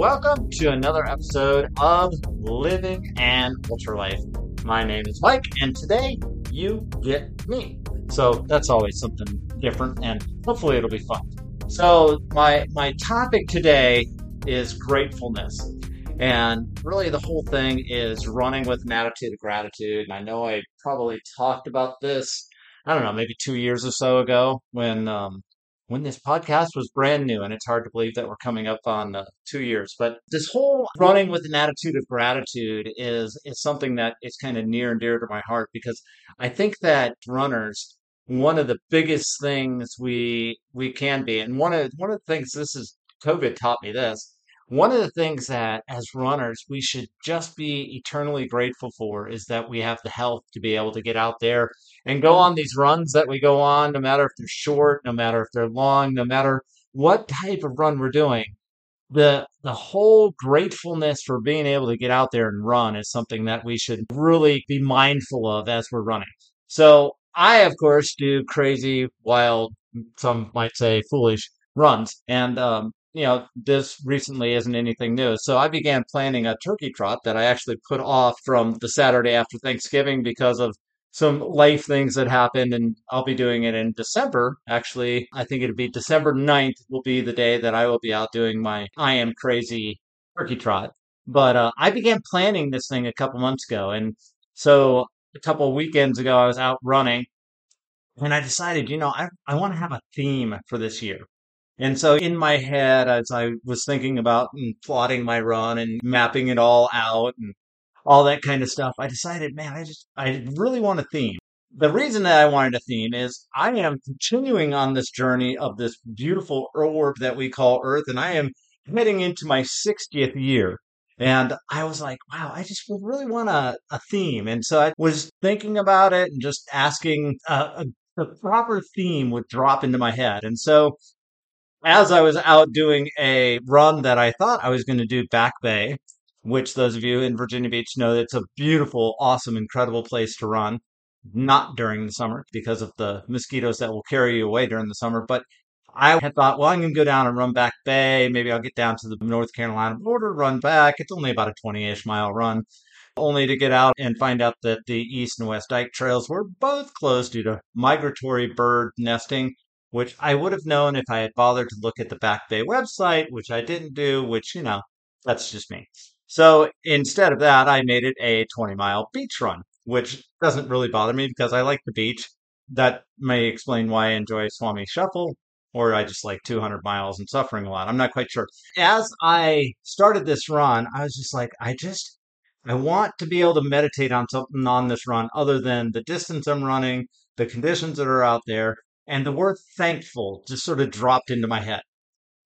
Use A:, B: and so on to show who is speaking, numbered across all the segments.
A: welcome to another episode of Living an Ultra Life. My name is Mike, and today you get me. So that's always something different, and hopefully it'll be fun. So my my topic today is gratefulness, and really the whole thing is running with an attitude of gratitude. And I know I probably talked about this, I don't know, maybe two years or so ago when um, when this podcast was brand new, and it's hard to believe that we're coming up on uh, two years. But this whole running with an attitude of gratitude is is something that is kind of near and dear to my heart because I think that runners one of the biggest things we we can be, and one of one of the things this is COVID taught me this. One of the things that as runners we should just be eternally grateful for is that we have the health to be able to get out there and go on these runs that we go on, no matter if they're short, no matter if they're long, no matter what type of run we're doing. The the whole gratefulness for being able to get out there and run is something that we should really be mindful of as we're running. So I, of course, do crazy, wild, some might say foolish runs. And um, you know, this recently isn't anything new. So I began planning a turkey trot that I actually put off from the Saturday after Thanksgiving because of some life things that happened and I'll be doing it in December. Actually, I think it'll be December 9th will be the day that I will be out doing my I am crazy turkey trot. But uh, I began planning this thing a couple months ago. And so a couple weekends ago, I was out running and I decided, you know, I, I want to have a theme for this year. And so in my head, as I was thinking about and plotting my run and mapping it all out and all that kind of stuff, I decided, man, I just, I really want a theme. The reason that I wanted a theme is I am continuing on this journey of this beautiful orb that we call Earth, and I am heading into my 60th year. And I was like, wow, I just really want a, a theme. And so I was thinking about it and just asking uh, a, the proper theme would drop into my head. And so as I was out doing a run that I thought I was going to do Back Bay, which those of you in Virginia Beach know it's a beautiful, awesome, incredible place to run. Not during the summer because of the mosquitoes that will carry you away during the summer. But I had thought, well, I'm going to go down and run Back Bay. Maybe I'll get down to the North Carolina border, run back. It's only about a 20 ish mile run, only to get out and find out that the East and West Dike trails were both closed due to migratory bird nesting which I would have known if I had bothered to look at the Back Bay website, which I didn't do, which, you know, that's just me. So instead of that, I made it a 20 mile beach run, which doesn't really bother me because I like the beach. That may explain why I enjoy Swami Shuffle, or I just like 200 miles and suffering a lot. I'm not quite sure. As I started this run, I was just like, I just, I want to be able to meditate on something on this run other than the distance I'm running, the conditions that are out there, and the word thankful just sort of dropped into my head.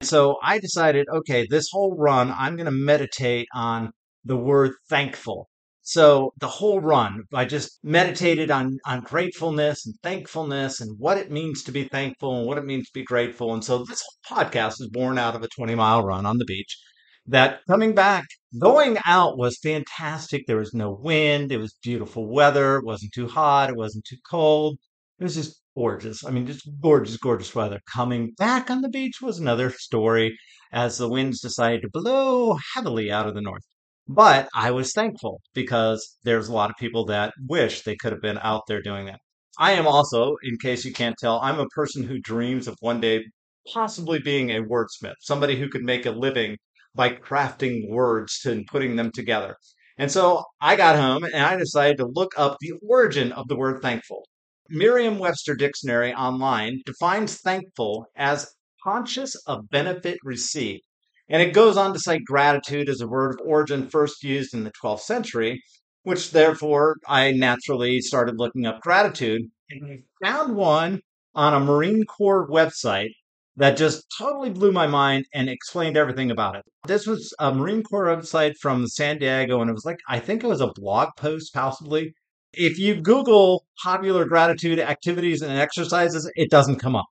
A: So I decided, okay, this whole run, I'm going to meditate on the word thankful. So the whole run, I just meditated on, on gratefulness and thankfulness and what it means to be thankful and what it means to be grateful. And so this podcast is born out of a 20 mile run on the beach that coming back, going out was fantastic. There was no wind. It was beautiful weather. It wasn't too hot. It wasn't too cold. It was just gorgeous. I mean, just gorgeous, gorgeous weather. Coming back on the beach was another story as the winds decided to blow heavily out of the north. But I was thankful because there's a lot of people that wish they could have been out there doing that. I am also, in case you can't tell, I'm a person who dreams of one day possibly being a wordsmith, somebody who could make a living by crafting words and putting them together. And so I got home and I decided to look up the origin of the word thankful. Merriam Webster Dictionary online defines thankful as conscious of benefit received. And it goes on to cite gratitude as a word of origin first used in the 12th century, which therefore I naturally started looking up gratitude. And I found one on a Marine Corps website that just totally blew my mind and explained everything about it. This was a Marine Corps website from San Diego, and it was like, I think it was a blog post, possibly, if you Google popular gratitude activities and exercises, it doesn't come up.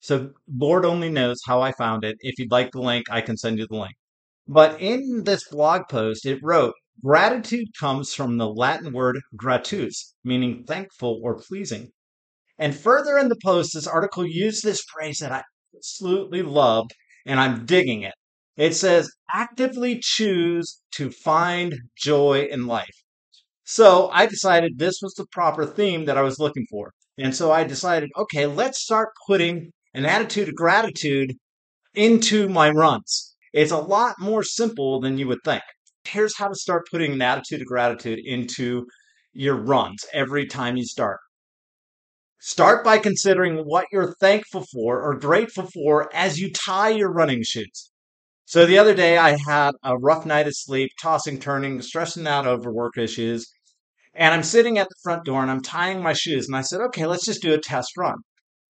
A: So Lord only knows how I found it. If you'd like the link, I can send you the link. But in this blog post, it wrote, gratitude comes from the Latin word gratus, meaning thankful or pleasing. And further in the post, this article used this phrase that I absolutely loved, and I'm digging it. It says, actively choose to find joy in life. So I decided this was the proper theme that I was looking for. And so I decided, okay, let's start putting an attitude of gratitude into my runs. It's a lot more simple than you would think. Here's how to start putting an attitude of gratitude into your runs every time you start. Start by considering what you're thankful for or grateful for as you tie your running shoes. So the other day I had a rough night of sleep, tossing, turning, stressing out over work issues. And I'm sitting at the front door and I'm tying my shoes. And I said, okay, let's just do a test run.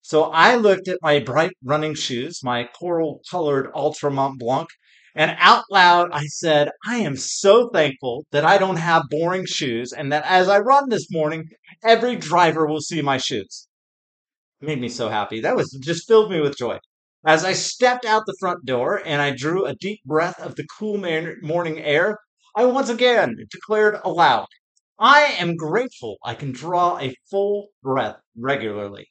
A: So I looked at my bright running shoes, my coral colored Altra Mont Blanc, and out loud I said, I am so thankful that I don't have boring shoes and that as I run this morning, every driver will see my shoes. It made me so happy. That was just filled me with joy. As I stepped out the front door and I drew a deep breath of the cool morning air, I once again declared aloud, I am grateful I can draw a full breath regularly.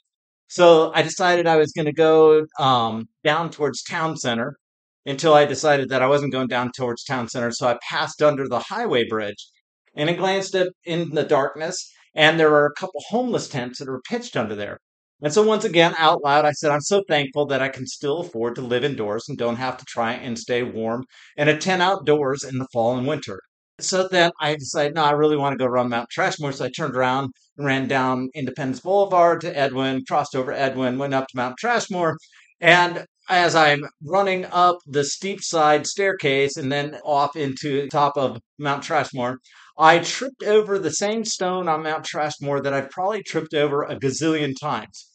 A: So I decided I was going to go um, down towards town center until I decided that I wasn't going down towards town center. So I passed under the highway bridge and I glanced at in the darkness, and there were a couple homeless tents that were pitched under there. And so once again, out loud, I said, I'm so thankful that I can still afford to live indoors and don't have to try and stay warm and attend outdoors in the fall and winter. So then I decided, no, I really want to go run Mount Trashmore. So I turned around and ran down Independence Boulevard to Edwin, crossed over Edwin, went up to Mount Trashmore. And as I'm running up the steep side staircase and then off into the top of Mount Trashmore, I tripped over the same stone on Mount Trashmore that I've probably tripped over a gazillion times.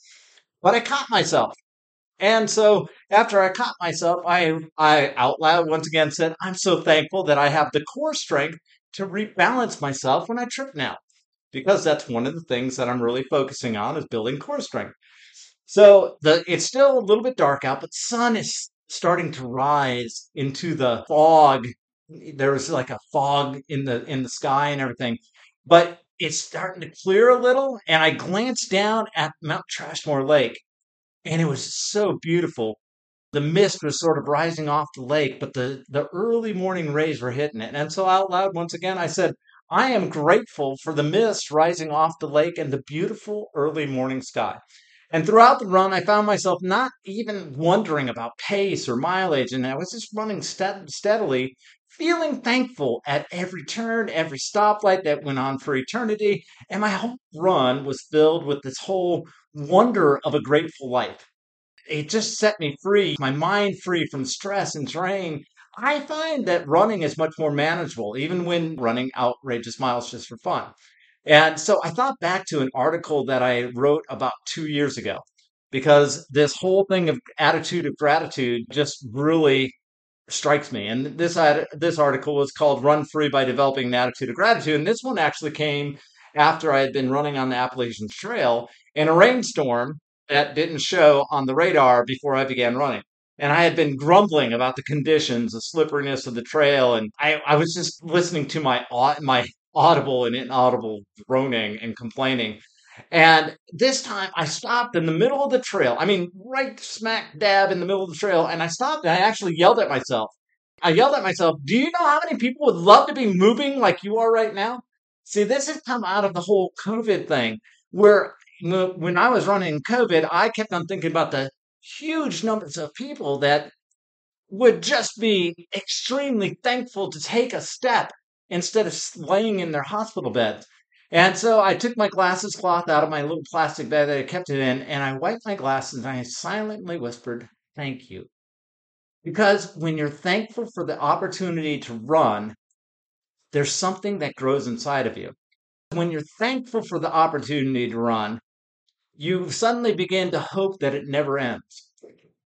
A: But I caught myself. And so after I caught myself, I, I out loud once again said, I'm so thankful that I have the core strength to rebalance myself when I trip now. Because that's one of the things that I'm really focusing on is building core strength. So the it's still a little bit dark out, but sun is starting to rise into the fog there was like a fog in the in the sky and everything, but it's starting to clear a little. And I glanced down at Mount Trashmore Lake, and it was so beautiful. The mist was sort of rising off the lake, but the the early morning rays were hitting it. And so out loud, once again, I said, "I am grateful for the mist rising off the lake and the beautiful early morning sky." And throughout the run, I found myself not even wondering about pace or mileage, and I was just running steadily feeling thankful at every turn, every stoplight that went on for eternity. And my whole run was filled with this whole wonder of a grateful life. It just set me free, my mind free from stress and drain. I find that running is much more manageable, even when running outrageous miles just for fun. And so I thought back to an article that I wrote about two years ago because this whole thing of attitude of gratitude just really strikes me. And this this article was called "Run Free by Developing an Attitude of Gratitude," and this one actually came after I had been running on the Appalachian Trail in a rainstorm that didn't show on the radar before I began running. And I had been grumbling about the conditions, the slipperiness of the trail, and I, I was just listening to my my audible and inaudible groaning and complaining. And this time I stopped in the middle of the trail. I mean, right smack dab in the middle of the trail. And I stopped and I actually yelled at myself. I yelled at myself, Do you know how many people would love to be moving like you are right now? See, this has come out of the whole COVID thing where when I was running COVID, I kept on thinking about the huge numbers of people that would just be extremely thankful to take a step instead of laying in their hospital beds. And so I took my glasses cloth out of my little plastic bag that I kept it in, and I wiped my glasses and I silently whispered, Thank you. Because when you're thankful for the opportunity to run, there's something that grows inside of you. When you're thankful for the opportunity to run, you suddenly begin to hope that it never ends.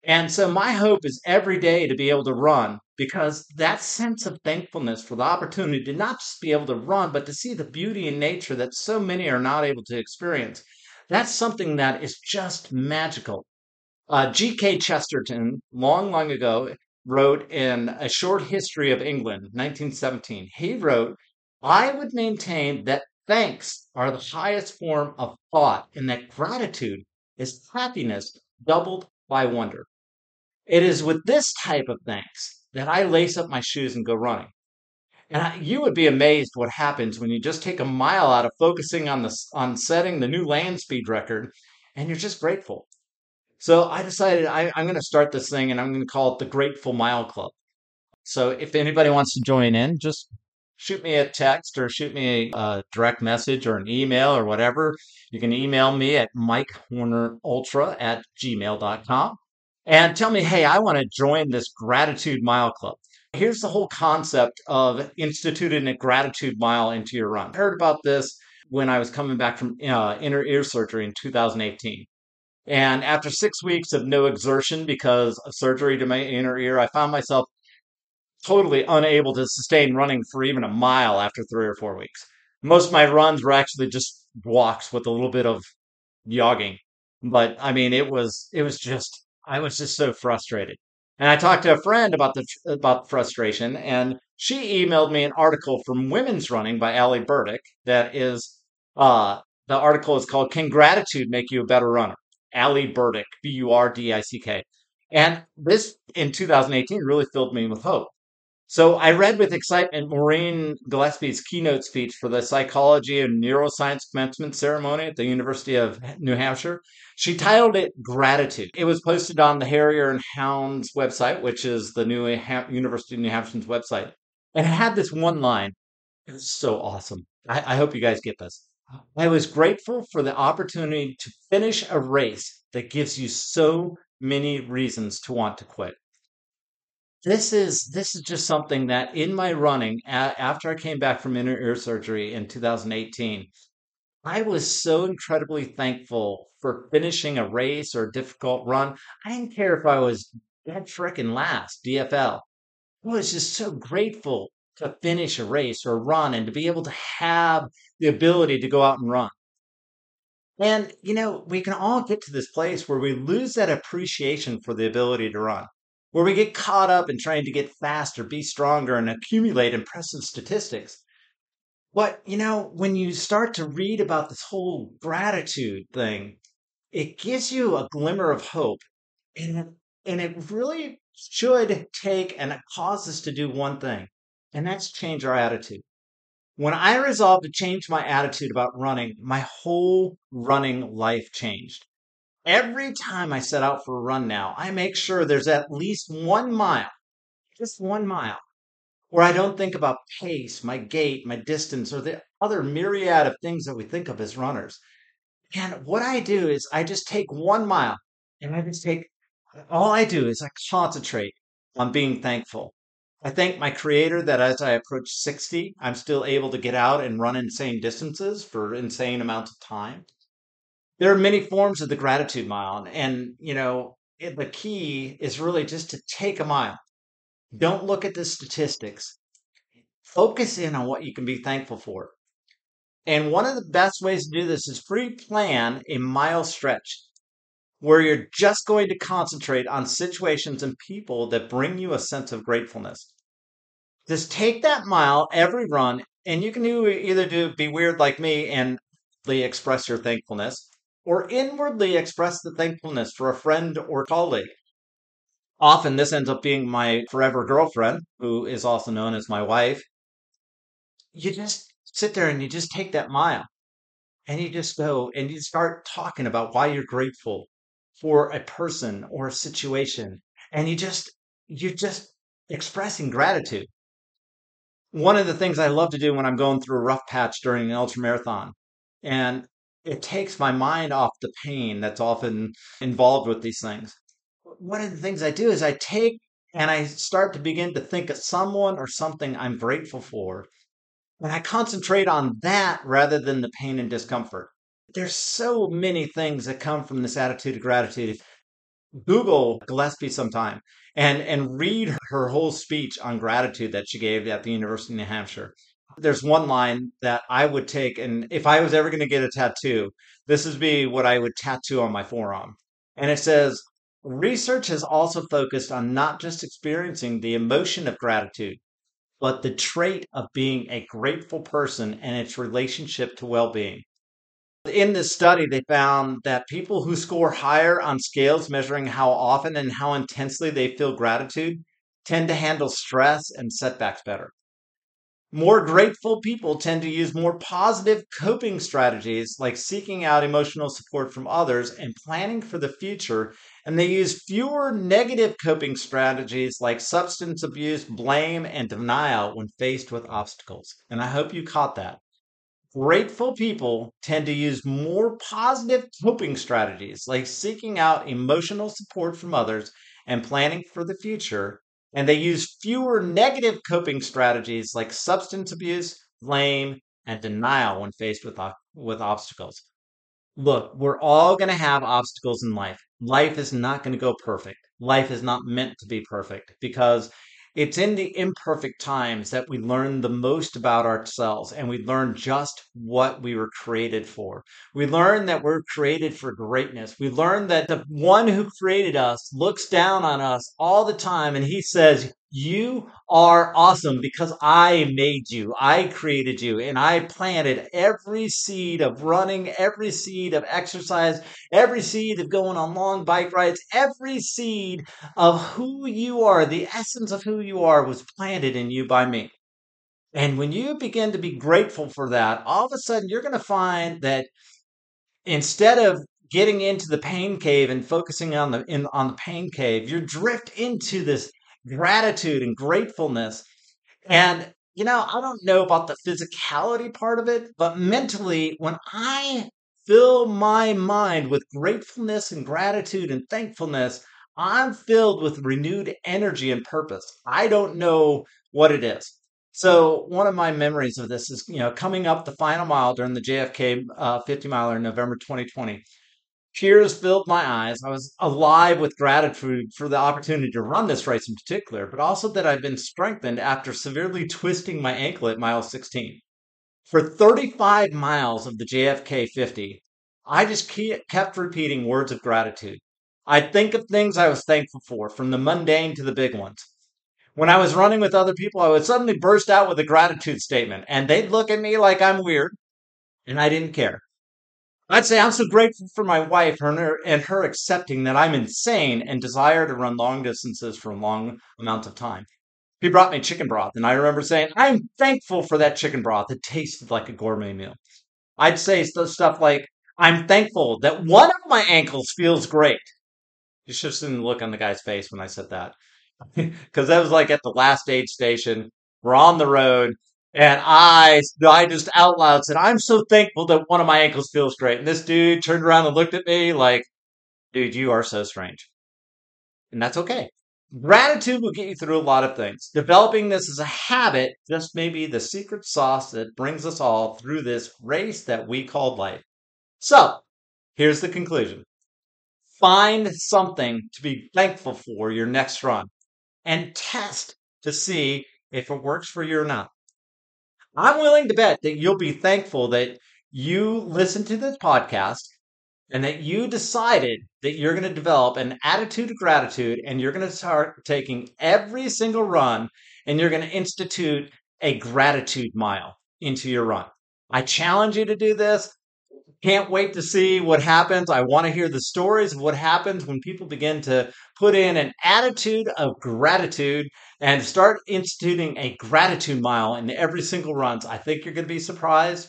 A: And so my hope is every day to be able to run because that sense of thankfulness for the opportunity to not just be able to run, but to see the beauty in nature that so many are not able to experience. That's something that is just magical. Uh, G.K. Chesterton, long, long ago, wrote in A Short History of England, 1917, he wrote, I would maintain that thanks are the highest form of thought and that gratitude is happiness doubled by wonder. It is with this type of thanks that I lace up my shoes and go running. And I, you would be amazed what happens when you just take a mile out of focusing on the on setting the new land speed record, and you're just grateful. So I decided I, I'm going to start this thing, and I'm going to call it the Grateful Mile Club. So if anybody wants to join in, just shoot me a text or shoot me a, direct message or an email or whatever. You can email me at mikehornerultra at gmail.com and tell me, hey, I want to join this Gratitude Mile Club. Here's the whole concept of instituting a gratitude mile into your run. I heard about this when I was coming back from uh, inner ear surgery in 2018. And after six weeks of no exertion because of surgery to my inner ear, I found myself totally unable to sustain running for even a mile after three or four weeks. Most of my runs were actually just walks with a little bit of jogging. But I mean, it was it was just I was just so frustrated. And I talked to a friend about the about frustration, and she emailed me an article from Women's Running by Ali Burdick. That is, uh, the article is called "Can Gratitude Make You a Better Runner?" Ali Burdick, B U R D I C K. And this in 2018 really filled me with hope. So I read with excitement Maureen Gillespie's keynote speech for the Psychology and Neuroscience Commencement Ceremony at the University of New Hampshire. She titled it Gratitude. It was posted on the Harrier and Hounds website, which is the New University of New Hampshire's website. And it had this one line. It was so awesome. I, I hope you guys get this. I was grateful for the opportunity to finish a race that gives you so many reasons to want to quit this is this is just something that in my running a- after I came back from inner ear surgery in 2018, I was so incredibly thankful for finishing a race or a difficult run. I didn't care if I was dead frickin' last, DFL. I was just so grateful to finish a race or run and to be able to have the ability to go out and run. And, you know, we can all get to this place where we lose that appreciation for the ability to run where we get caught up in trying to get faster, be stronger, and accumulate impressive statistics. But, you know, when you start to read about this whole gratitude thing, it gives you a glimmer of hope. And and it really should take and cause us to do one thing, and that's change our attitude. When I resolved to change my attitude about running, my whole running life changed. Every time I set out for a run now, I make sure there's at least one mile, just one mile, where I don't think about pace, my gait, my distance, or the other myriad of things that we think of as runners. And what I do is I just take one mile and I just take all I do is I concentrate on being thankful. I thank my creator that as I approach 60, I'm still able to get out and run insane distances for insane amounts of time there are many forms of the gratitude mile and you know it, the key is really just to take a mile. Don't look at the statistics. Focus in on what you can be thankful for. And one of the best ways to do this is pre-plan a mile stretch where you're just going to concentrate on situations and people that bring you a sense of gratefulness. Just take that mile every run and you can do either do be weird like me and express your thankfulness or inwardly express the thankfulness for a friend or colleague. Often this ends up being my forever girlfriend, who is also known as my wife. You just sit there and you just take that mile and you just go and you start talking about why you're grateful for a person or a situation. And you just, you're just expressing gratitude. One of the things I love to do when I'm going through a rough patch during an ultra marathon, and it takes my mind off the pain that's often involved with these things. One of the things I do is I take and I start to begin to think of someone or something I'm grateful for. And I concentrate on that rather than the pain and discomfort. There's so many things that come from this attitude of gratitude. Google Gillespie sometime and, and read her whole speech on gratitude that she gave at the University of New Hampshire. There's one line that I would take, and if I was ever going to get a tattoo, this would be what I would tattoo on my forearm. And it says, Research has also focused on not just experiencing the emotion of gratitude, but the trait of being a grateful person and its relationship to well being. In this study, they found that people who score higher on scales measuring how often and how intensely they feel gratitude tend to handle stress and setbacks better. More grateful people tend to use more positive coping strategies like seeking out emotional support from others and planning for the future. And they use fewer negative coping strategies like substance abuse, blame, and denial when faced with obstacles. And I hope you caught that. Grateful people tend to use more positive coping strategies like seeking out emotional support from others and planning for the future and they use fewer negative coping strategies like substance abuse, blame, and denial when faced with, with obstacles. Look, we're all going to have obstacles in life. Life is not going to go perfect. Life is not meant to be perfect because it's in the imperfect times that we learn the most about ourselves and we learn just what we were created for. We learn that we're created for greatness. We learn that the one who created us looks down on us all the time and he says, you are awesome because I made you. I created you and I planted every seed of running, every seed of exercise, every seed of going on long bike rides, every seed of who you are, the essence of who you are was planted in you by me. And when you begin to be grateful for that, all of a sudden you're going to find that instead of getting into the pain cave and focusing on the in, on the pain cave, you drift into this gratitude and gratefulness. And, you know, I don't know about the physicality part of it, but mentally, when I fill my mind with gratefulness and gratitude and thankfulness, I'm filled with renewed energy and purpose. I don't know what it is. So one of my memories of this is, you know, coming up the final mile during the JFK uh, 50 miler in November 2020. Tears filled my eyes. I was alive with gratitude for the opportunity to run this race in particular, but also that I've been strengthened after severely twisting my ankle at mile 16. For 35 miles of the JFK 50, I just kept repeating words of gratitude. I'd think of things I was thankful for, from the mundane to the big ones. When I was running with other people, I would suddenly burst out with a gratitude statement, and they'd look at me like I'm weird, and I didn't care. I'd say I'm so grateful for my wife and her, and her accepting that I'm insane and desire to run long distances for a long amounts of time. He brought me chicken broth, and I remember saying, I'm thankful for that chicken broth. It tasted like a gourmet meal. I'd say stuff like, I'm thankful that one of my ankles feels great. Have seen the look on the guy's face when I said that. Because that was like at the last aid station. We're on the road. And I, I just out loud said, I'm so thankful that one of my ankles feels great. And this dude turned around and looked at me like, dude, you are so strange. And that's okay. Gratitude will get you through a lot of things. Developing this as a habit just may be the secret sauce that brings us all through this race that we call life. So, here's the conclusion find something to be thankful for your next run and test to see if it works for you or not. I'm willing to bet that you'll be thankful that you listened to this podcast and that you decided that you're going to develop an attitude of gratitude and you're going to start taking every single run and you're going to institute a gratitude mile into your run. I challenge you to do this. Can't wait to see what happens. I want to hear the stories of what happens when people begin to put in an attitude of gratitude and start instituting a gratitude mile in every single runs. I think you're going to be surprised.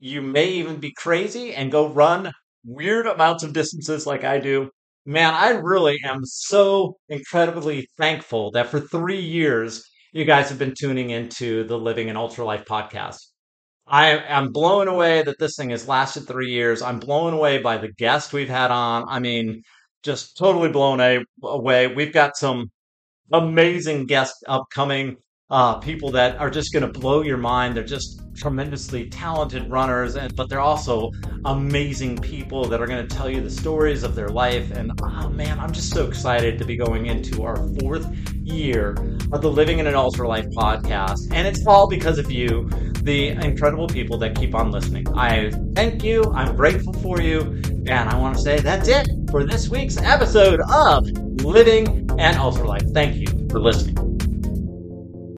A: You may even be crazy and go run weird amounts of distances like I do. Man, I really am so incredibly thankful that for three years, you guys have been tuning into the Living an Ultra Life podcast. I am blown away that this thing has lasted three years. I'm blown away by the guests we've had on. I mean, just totally blown away. We've got some amazing guests upcoming, uh, people that are just going to blow your mind. They're just tremendously talented runners, and but they're also amazing people that are going to tell you the stories of their life. And oh man, I'm just so excited to be going into our fourth year of the Living in an Ultra Life podcast, and it's all because of you, the incredible people that keep on listening. I thank you. I'm grateful for you, and I want to say that's it for this week's episode of Living and Ultra Life. Thank you for listening.